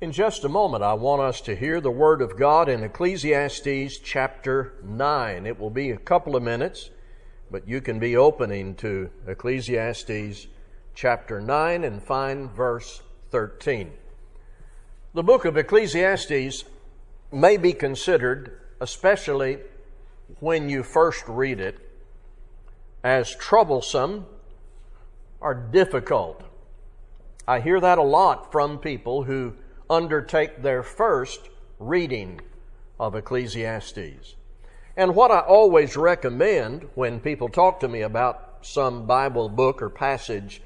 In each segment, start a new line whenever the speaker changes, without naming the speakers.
In just a moment, I want us to hear the Word of God in Ecclesiastes chapter 9. It will be a couple of minutes, but you can be opening to Ecclesiastes chapter 9 and find verse 13. The book of Ecclesiastes may be considered, especially when you first read it, as troublesome or difficult. I hear that a lot from people who undertake their first reading of Ecclesiastes. And what I always recommend when people talk to me about some Bible book or passage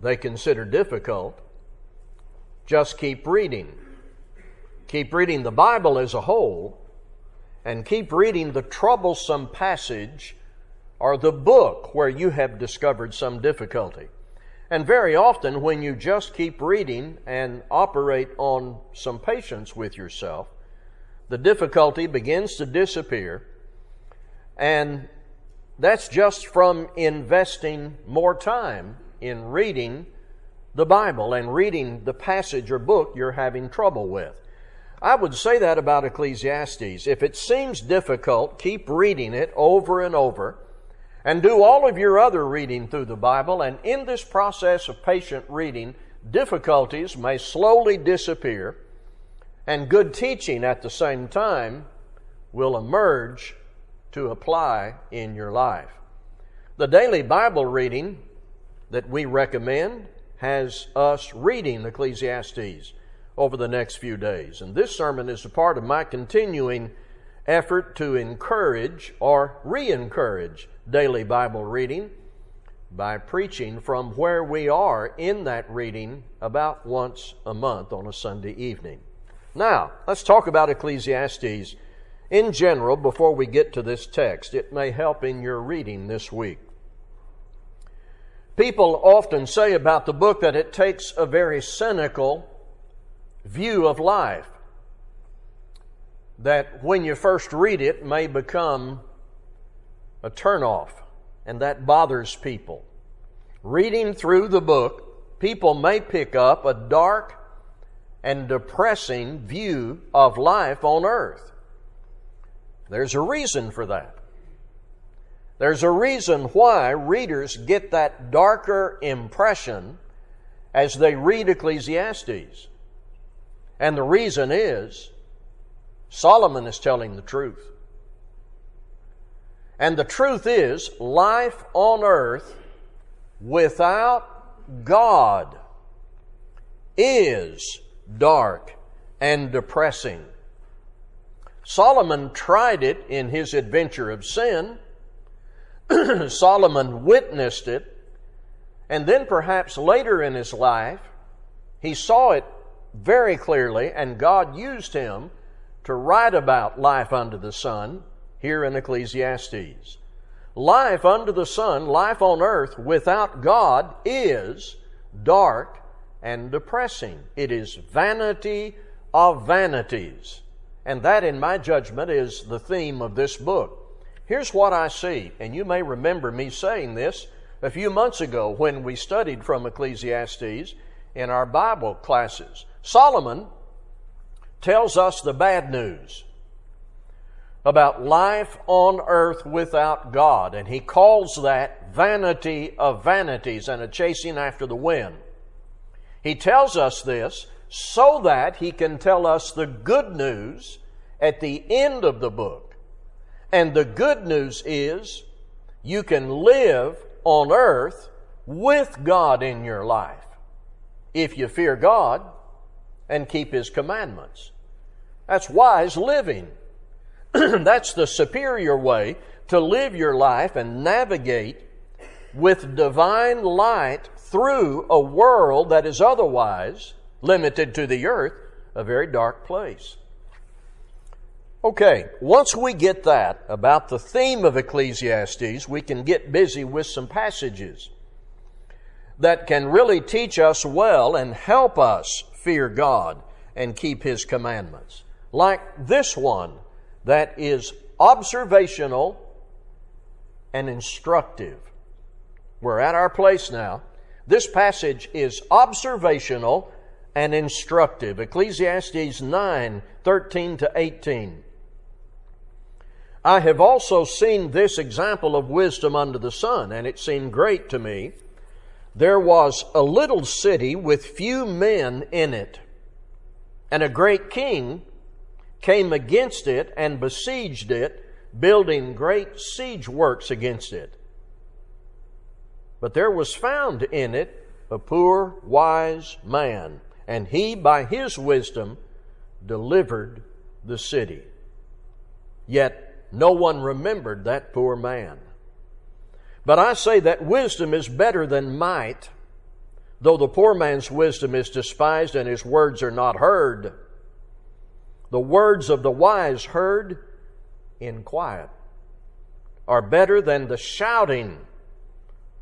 they consider difficult, just keep reading. Keep reading the Bible as a whole, and keep reading the troublesome passage or the book where you have discovered some difficulty. And very often, when you just keep reading and operate on some patience with yourself, the difficulty begins to disappear. And that's just from investing more time in reading the Bible and reading the passage or book you're having trouble with. I would say that about Ecclesiastes. If it seems difficult, keep reading it over and over and do all of your other reading through the Bible. And in this process of patient reading, difficulties may slowly disappear, and good teaching at the same time will emerge to apply in your life. The daily Bible reading that we recommend has us reading Ecclesiastes over the next few days. And this sermon is a part of my continuing effort to encourage or re encourage daily Bible reading by preaching from where we are in that reading about once a month on a Sunday evening. Now, let's talk about Ecclesiastes in general before we get to this text. It may help in your reading this week. People often say about the book that it takes a very cynical view of life that when you first read it may become a turnoff, and that bothers people. Reading through the book, people may pick up a dark and depressing view of life on earth. There's a reason for that. There's a reason why readers get that darker impression as they read Ecclesiastes. And the reason is Solomon is telling the truth. And the truth is, life on earth without God is dark and depressing. Solomon tried it in his adventure of sin. Solomon witnessed it. And then perhaps later in his life, he saw it very clearly, and God used him to write about life under the sun here in Ecclesiastes. Life under the sun, life on earth without God is dark and depressing. It is vanity of vanities. And that, in my judgment, is the theme of this book. Here's what I see, and you may remember me saying this a few months ago when we studied from Ecclesiastes in our Bible classes. Solomon tells us the bad news about life on earth without God, and he calls that vanity of vanities and a chasing after the wind. He tells us this so that he can tell us the good news at the end of the book. And the good news is you can live on earth with God in your life if you fear God and keep His commandments. That's wise living. That's the superior way to live your life and navigate with divine light through a world that is otherwise limited to the earth, a very dark place. Okay, once we get that about the theme of Ecclesiastes, we can get busy with some passages that can really teach us well and help us fear God and keep His commandments like this one that is observational and instructive. We're at our place now. This passage is observational and instructive. Ecclesiastes 9 13 to 18. I have also seen this example of wisdom under the sun, and it seemed great to me. There was a little city with few men in it, and a great king came against it and besieged it, building great siege works against it. But there was found in it a poor, wise man, and he, by his wisdom, delivered the city. Yet no one remembered that poor man. But I say that wisdom is better than might, though the poor man's wisdom is despised and his words are not heard. The words of the wise heard in quiet are better than the shouting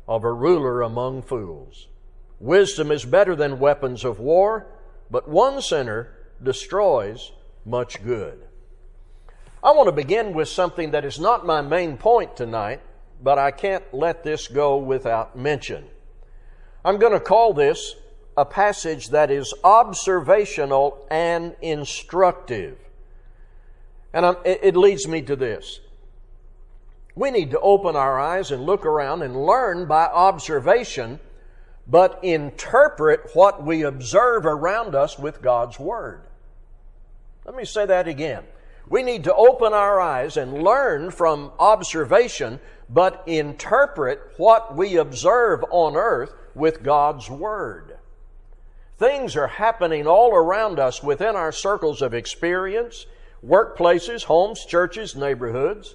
of a ruler among fools. Wisdom is better than weapons of war, but one sinner destroys much good. I want to begin with something that is not my main point tonight, but I can't let this go without mention. I'm going to call this a passage that is observational and instructive. And I'm, it leads me to this. We need to open our eyes and look around and learn by observation, but interpret what we observe around us with God's Word. Let me say that again. We need to open our eyes and learn from observation, but interpret what we observe on earth with God's Word. Things are happening all around us within our circles of experience, workplaces, homes, churches, neighborhoods.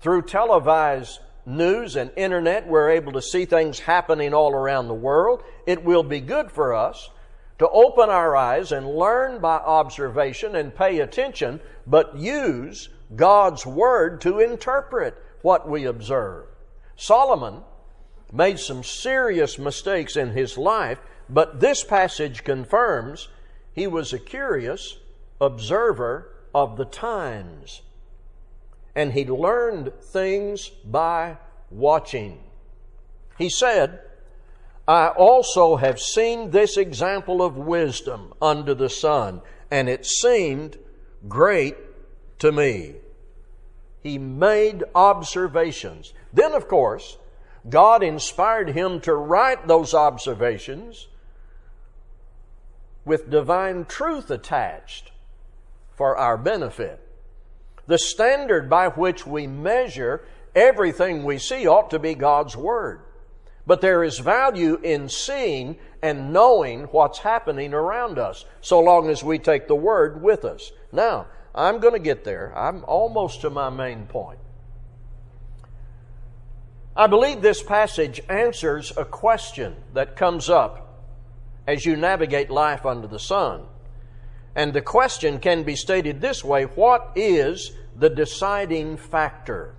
Through televised news and internet, we're able to see things happening all around the world. It will be good for us to open our eyes and learn by observation and pay attention, but use God's Word to interpret what we observe. Solomon made some serious mistakes in his life, but this passage confirms he was a curious observer of the times. And he learned things by watching. He said, I also have seen this example of wisdom under the sun, and it seemed great to me. He made observations. Then, of course, God inspired him to write those observations with divine truth attached for our benefit. The standard by which we measure everything we see ought to be God's Word. But there is value in seeing and knowing what's happening around us, so long as we take the Word with us. Now, I'm going to get there. I'm almost to my main point. I believe this passage answers a question that comes up as you navigate life under the sun. And the question can be stated this way What is the deciding factor?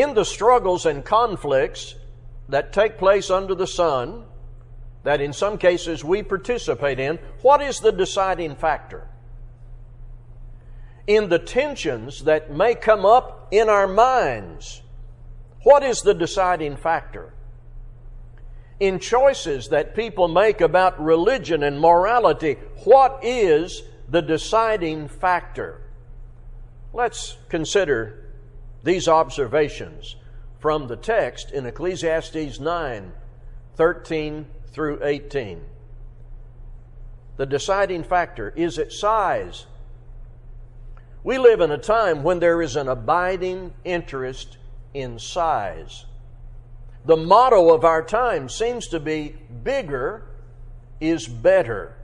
in the struggles and conflicts that take place under the sun, that in some cases we participate in, what is the deciding factor? In the tensions that may come up in our minds, what is the deciding factor? In choices that people make about religion and morality, what is the deciding factor? Let's consider these observations from the text in Ecclesiastes 9 13 through 18. The deciding factor is its size. We live in a time when there is an abiding interest in size. The motto of our time seems to be bigger is better.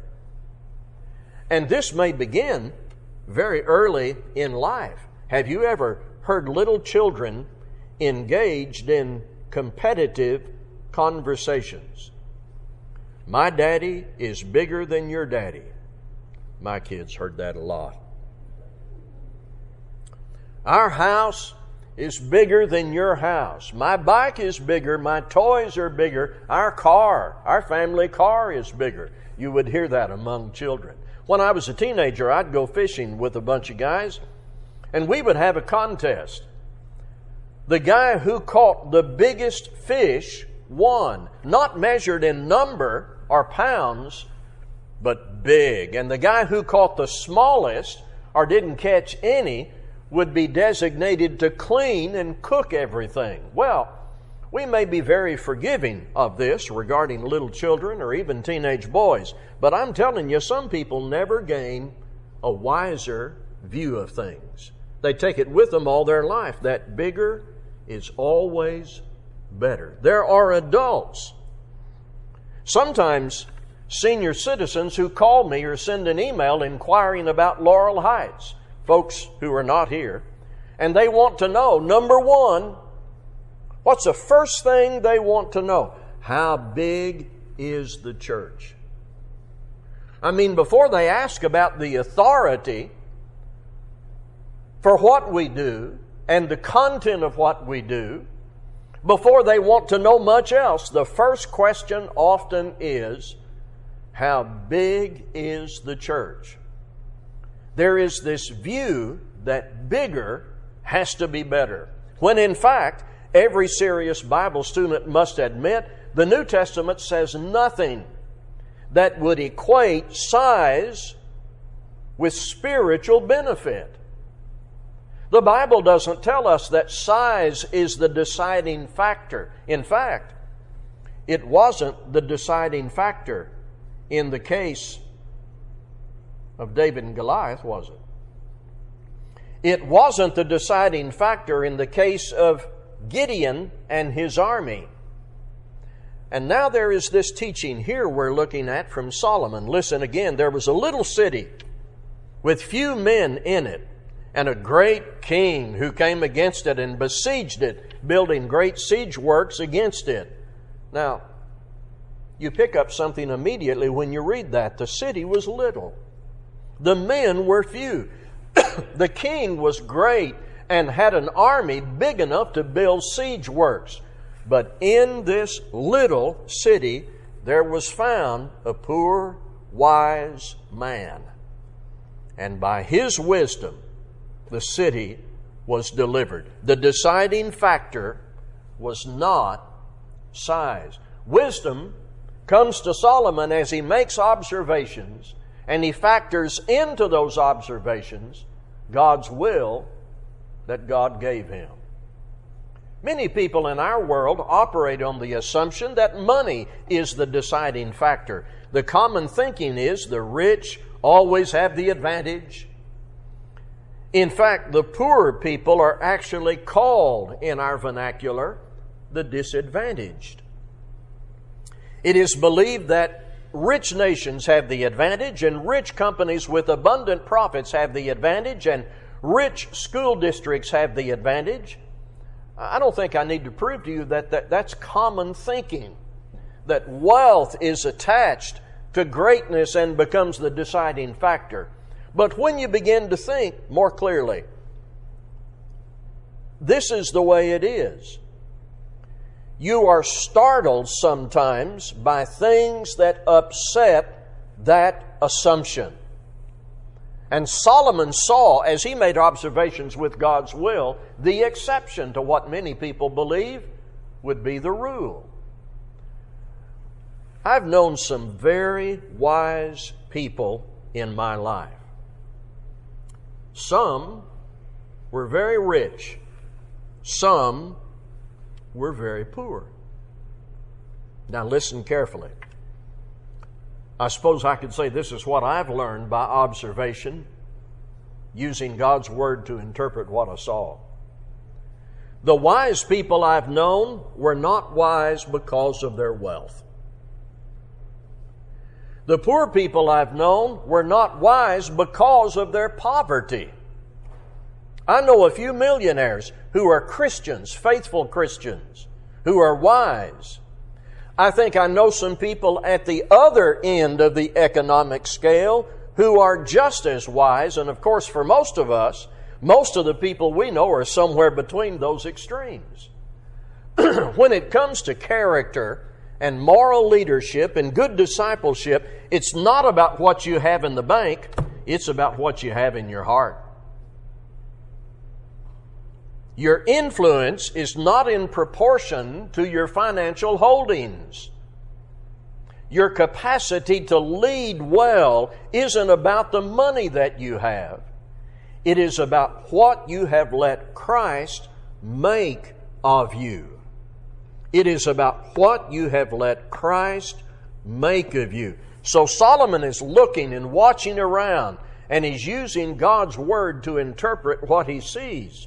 And this may begin very early in life. Have you ever heard little children engaged in competitive conversations. My daddy is bigger than your daddy. My kids heard that a lot. Our house is bigger than your house. My bike is bigger. My toys are bigger. Our car, our family car is bigger. You would hear that among children. When I was a teenager, I'd go fishing with a bunch of guys and we would have a contest. The guy who caught the biggest fish won, not measured in number or pounds, but big. And the guy who caught the smallest or didn't catch any would be designated to clean and cook everything. Well, we may be very forgiving of this regarding little children or even teenage boys, but I'm telling you, some people never gain a wiser view of things. They take it with them all their life that bigger is always better. There are adults, sometimes senior citizens, who call me or send an email inquiring about Laurel Heights, folks who are not here, and they want to know number one, What's the first thing they want to know? How big is the church? I mean, before they ask about the authority for what we do and the content of what we do, before they want to know much else, the first question often is How big is the church? There is this view that bigger has to be better, when in fact, Every serious Bible student must admit the New Testament says nothing that would equate size with spiritual benefit. The Bible doesn't tell us that size is the deciding factor. In fact, it wasn't the deciding factor in the case of David and Goliath, was it? It wasn't the deciding factor in the case of Gideon and his army. And now there is this teaching here we're looking at from Solomon. Listen again. There was a little city with few men in it, and a great king who came against it and besieged it, building great siege works against it. Now, you pick up something immediately when you read that. The city was little, the men were few. the king was great and had an army big enough to build siege works. But in this little city, there was found a poor, wise man. And by his wisdom, the city was delivered. The deciding factor was not size. Wisdom comes to Solomon as he makes observations and he factors into those observations God's will that God gave him. Many people in our world operate on the assumption that money is the deciding factor. The common thinking is the rich always have the advantage. In fact, the poor people are actually called in our vernacular the disadvantaged. It is believed that rich nations have the advantage and rich companies with abundant profits have the advantage and Rich school districts have the advantage. I don't think I need to prove to you that, that that's common thinking, that wealth is attached to greatness and becomes the deciding factor. But when you begin to think more clearly, this is the way it is. You are startled sometimes by things that upset that assumption. And Solomon saw, as he made observations with God's will, the exception to what many people believe would be the rule. I've known some very wise people in my life. Some were very rich, some were very poor. Now, listen carefully. I suppose I could say this is what I've learned by observation, using God's Word to interpret what I saw. The wise people I've known were not wise because of their wealth. The poor people I've known were not wise because of their poverty. I know a few millionaires who are Christians, faithful Christians, who are wise. I think I know some people at the other end of the economic scale who are just as wise. And of course, for most of us, most of the people we know are somewhere between those extremes. when it comes to character and moral leadership and good discipleship, it's not about what you have in the bank, it's about what you have in your heart. Your influence is not in proportion to your financial holdings. your capacity to lead well isn't about the money that you have. It is about what you have let Christ make of you. It is about what you have let Christ make of you. So Solomon is looking and watching around, and he's using God's word to interpret what he sees.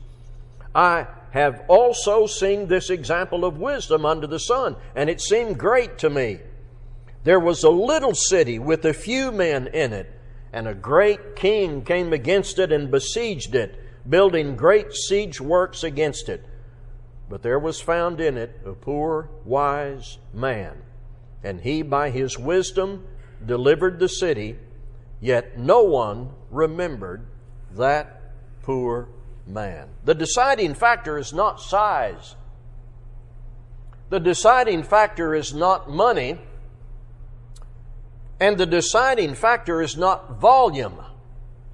I have also seen this example of wisdom under the sun, and it seemed great to me. There was a little city with a few men in it, and a great king came against it and besieged it, building great siege works against it. But there was found in it a poor, wise man, and he by his wisdom delivered the city, yet no one remembered that poor man. The deciding factor is not size. The deciding factor is not money. And the deciding factor is not volume.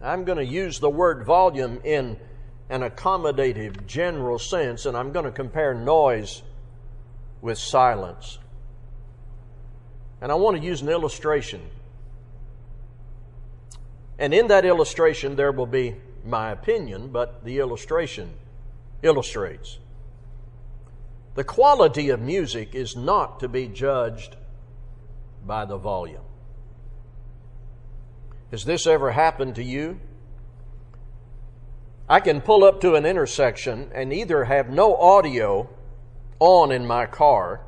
I'm going to use the word volume in an accommodative general sense, and I'm going to compare noise with silence. And I want to use an illustration. And in that illustration, there will be my opinion, but the illustration illustrates. The quality of music is not to be judged by the volume. Has this ever happened to you? I can pull up to an intersection and either have no audio on in my car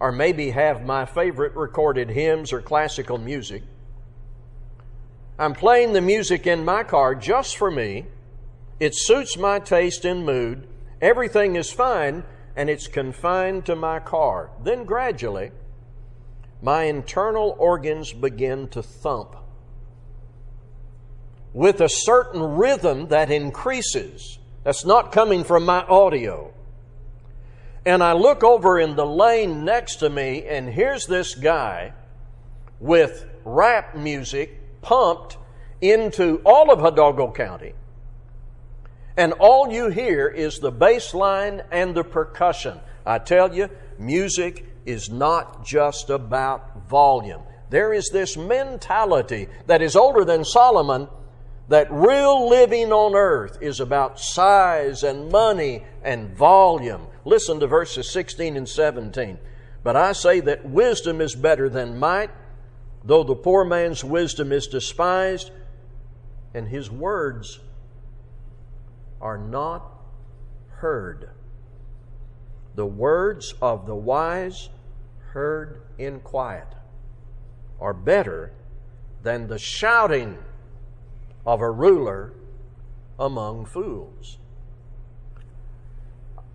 or maybe have my favorite recorded hymns or classical music I'm playing the music in my car just for me. It suits my taste and mood. Everything is fine, and it's confined to my car. Then gradually, my internal organs begin to thump with a certain rhythm that increases. That's not coming from my audio. And I look over in the lane next to me, and here's this guy with rap music pumped into all of Hidalgo County. And all you hear is the bass line and the percussion. I tell you, music is not just about volume. There is this mentality that is older than Solomon that real living on earth is about size and money and volume. Listen to verses 16 and 17. But I say that wisdom is better than might, Though the poor man's wisdom is despised, and his words are not heard. The words of the wise heard in quiet are better than the shouting of a ruler among fools.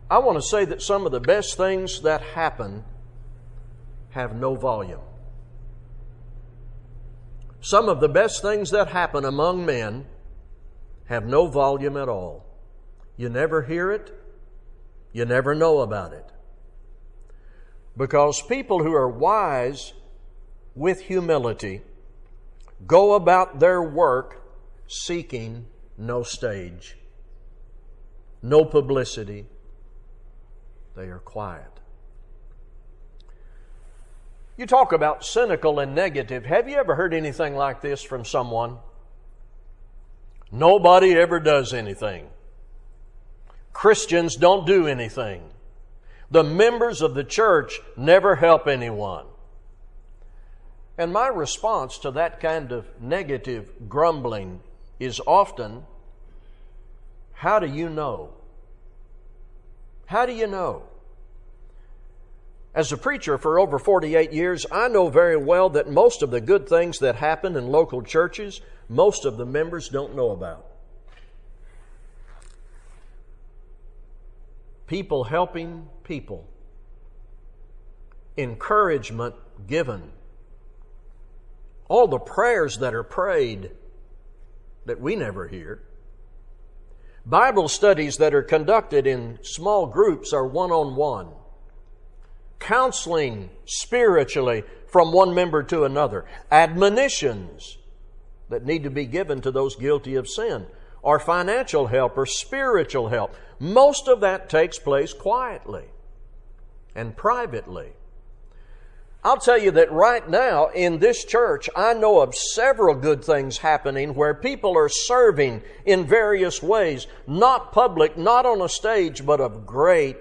I want to say that some of the best things that happen have no volume. Some of the best things that happen among men have no volume at all. You never hear it, you never know about it. Because people who are wise with humility go about their work seeking no stage, no publicity. They are quiet. You talk about cynical and negative. Have you ever heard anything like this from someone? Nobody ever does anything. Christians don't do anything. The members of the church never help anyone. And my response to that kind of negative grumbling is often, How do you know? How do you know? As a preacher for over 48 years, I know very well that most of the good things that happen in local churches, most of the members don't know about. People helping people, encouragement given, all the prayers that are prayed that we never hear. Bible studies that are conducted in small groups are one on one counseling spiritually from one member to another, admonitions that need to be given to those guilty of sin, or financial help or spiritual help. Most of that takes place quietly and privately. I'll tell you that right now in this church, I know of several good things happening where people are serving in various ways, not public, not on a stage, but of great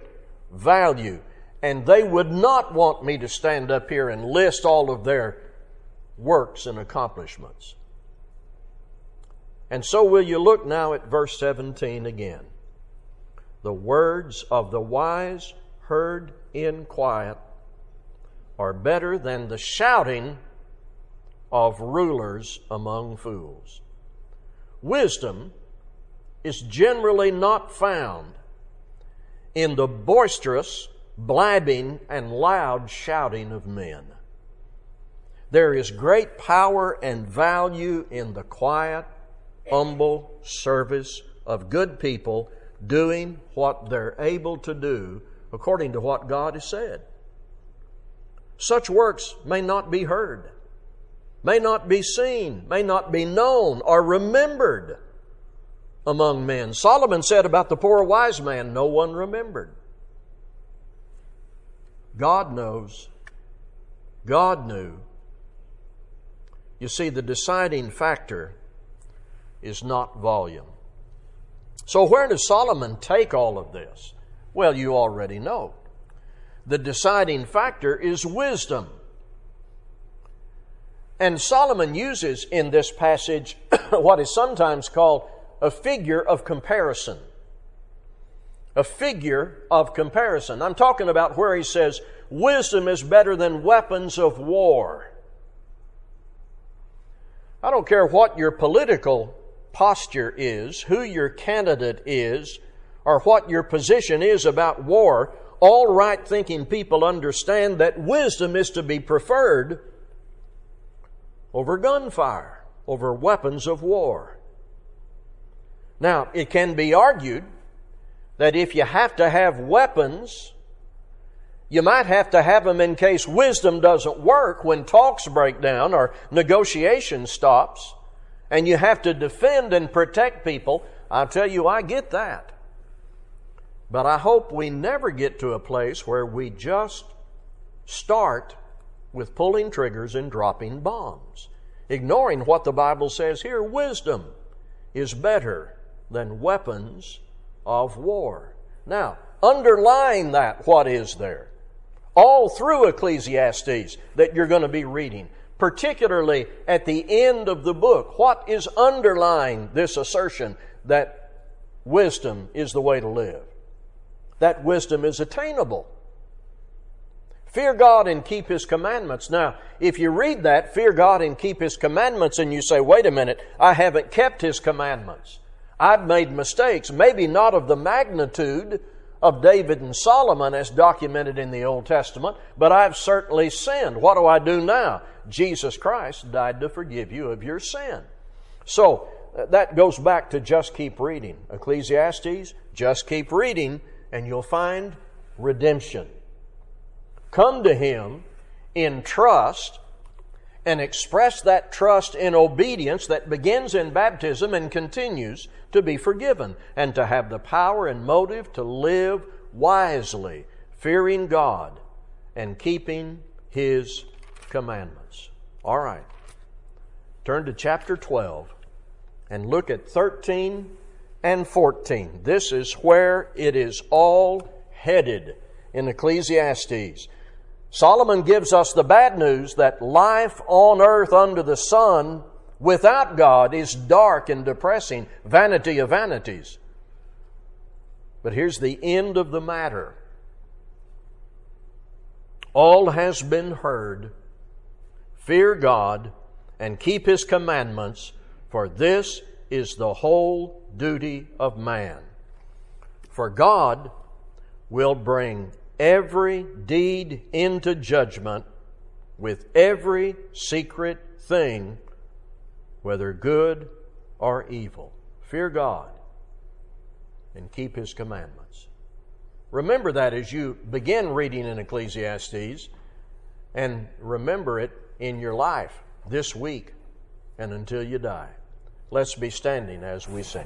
value. And they would not want me to stand up here and list all of their works and accomplishments. And so will you look now at verse 17 again. The words of the wise heard in quiet are better than the shouting of rulers among fools. Wisdom is generally not found in the boisterous, blabbing, and loud shouting of men. There is great power and value in the quiet, humble service of good people doing what they're able to do according to what God has said. Such works may not be heard, may not be seen, may not be known or remembered among men. Solomon said about the poor wise man, no one remembered. God knows. God knew. You see, the deciding factor is not volume. So, where does Solomon take all of this? Well, you already know the deciding factor is wisdom. And Solomon uses in this passage what is sometimes called a figure of comparison. A figure of comparison. I'm talking about where he says, wisdom is better than weapons of war. I don't care what your political posture is, who your candidate is, or what your position is about war, all right thinking people understand that wisdom is to be preferred over gunfire, over weapons of war. Now, it can be argued that if you have to have weapons, you might have to have them in case wisdom doesn't work when talks break down or negotiation stops, and you have to defend and protect people. I'll tell you, I get that. But I hope we never get to a place where we just start with pulling triggers and dropping bombs, ignoring what the Bible says here wisdom is better than weapons of war. Now, underlying that, what is there? All through Ecclesiastes that you're going to be reading, particularly at the end of the book, what is underlying this assertion that wisdom is the way to live? that wisdom is attainable. Fear God and keep His commandments. Now, if you read that, fear God and keep His commandments, and you say, wait a minute, I haven't kept His commandments. I've made mistakes, maybe not of the magnitude of David and Solomon as documented in the Old Testament, but I've certainly sinned. What do I do now? Jesus Christ died to forgive you of your sin. So, uh, that goes back to just keep reading. Ecclesiastes, just keep reading and you'll find redemption. Come to Him in trust and express that trust in obedience that begins in baptism and continues to be forgiven, and to have the power and motive to live wisely, fearing God and keeping His commandments. All right. Turn to chapter 12 and look at 13 and 14. This is where it is all headed in Ecclesiastes. Solomon gives us the bad news that life on earth under the sun without God is dark and depressing, vanity of vanities. But here's the end of the matter. All has been heard. Fear God and keep His commandments, for this is the whole duty of man. For God will bring every deed into judgment with every secret thing, whether good or evil. Fear God and keep His commandments. Remember that as you begin reading in Ecclesiastes, and remember it in your life this week and until you die. Let's be standing as we sing.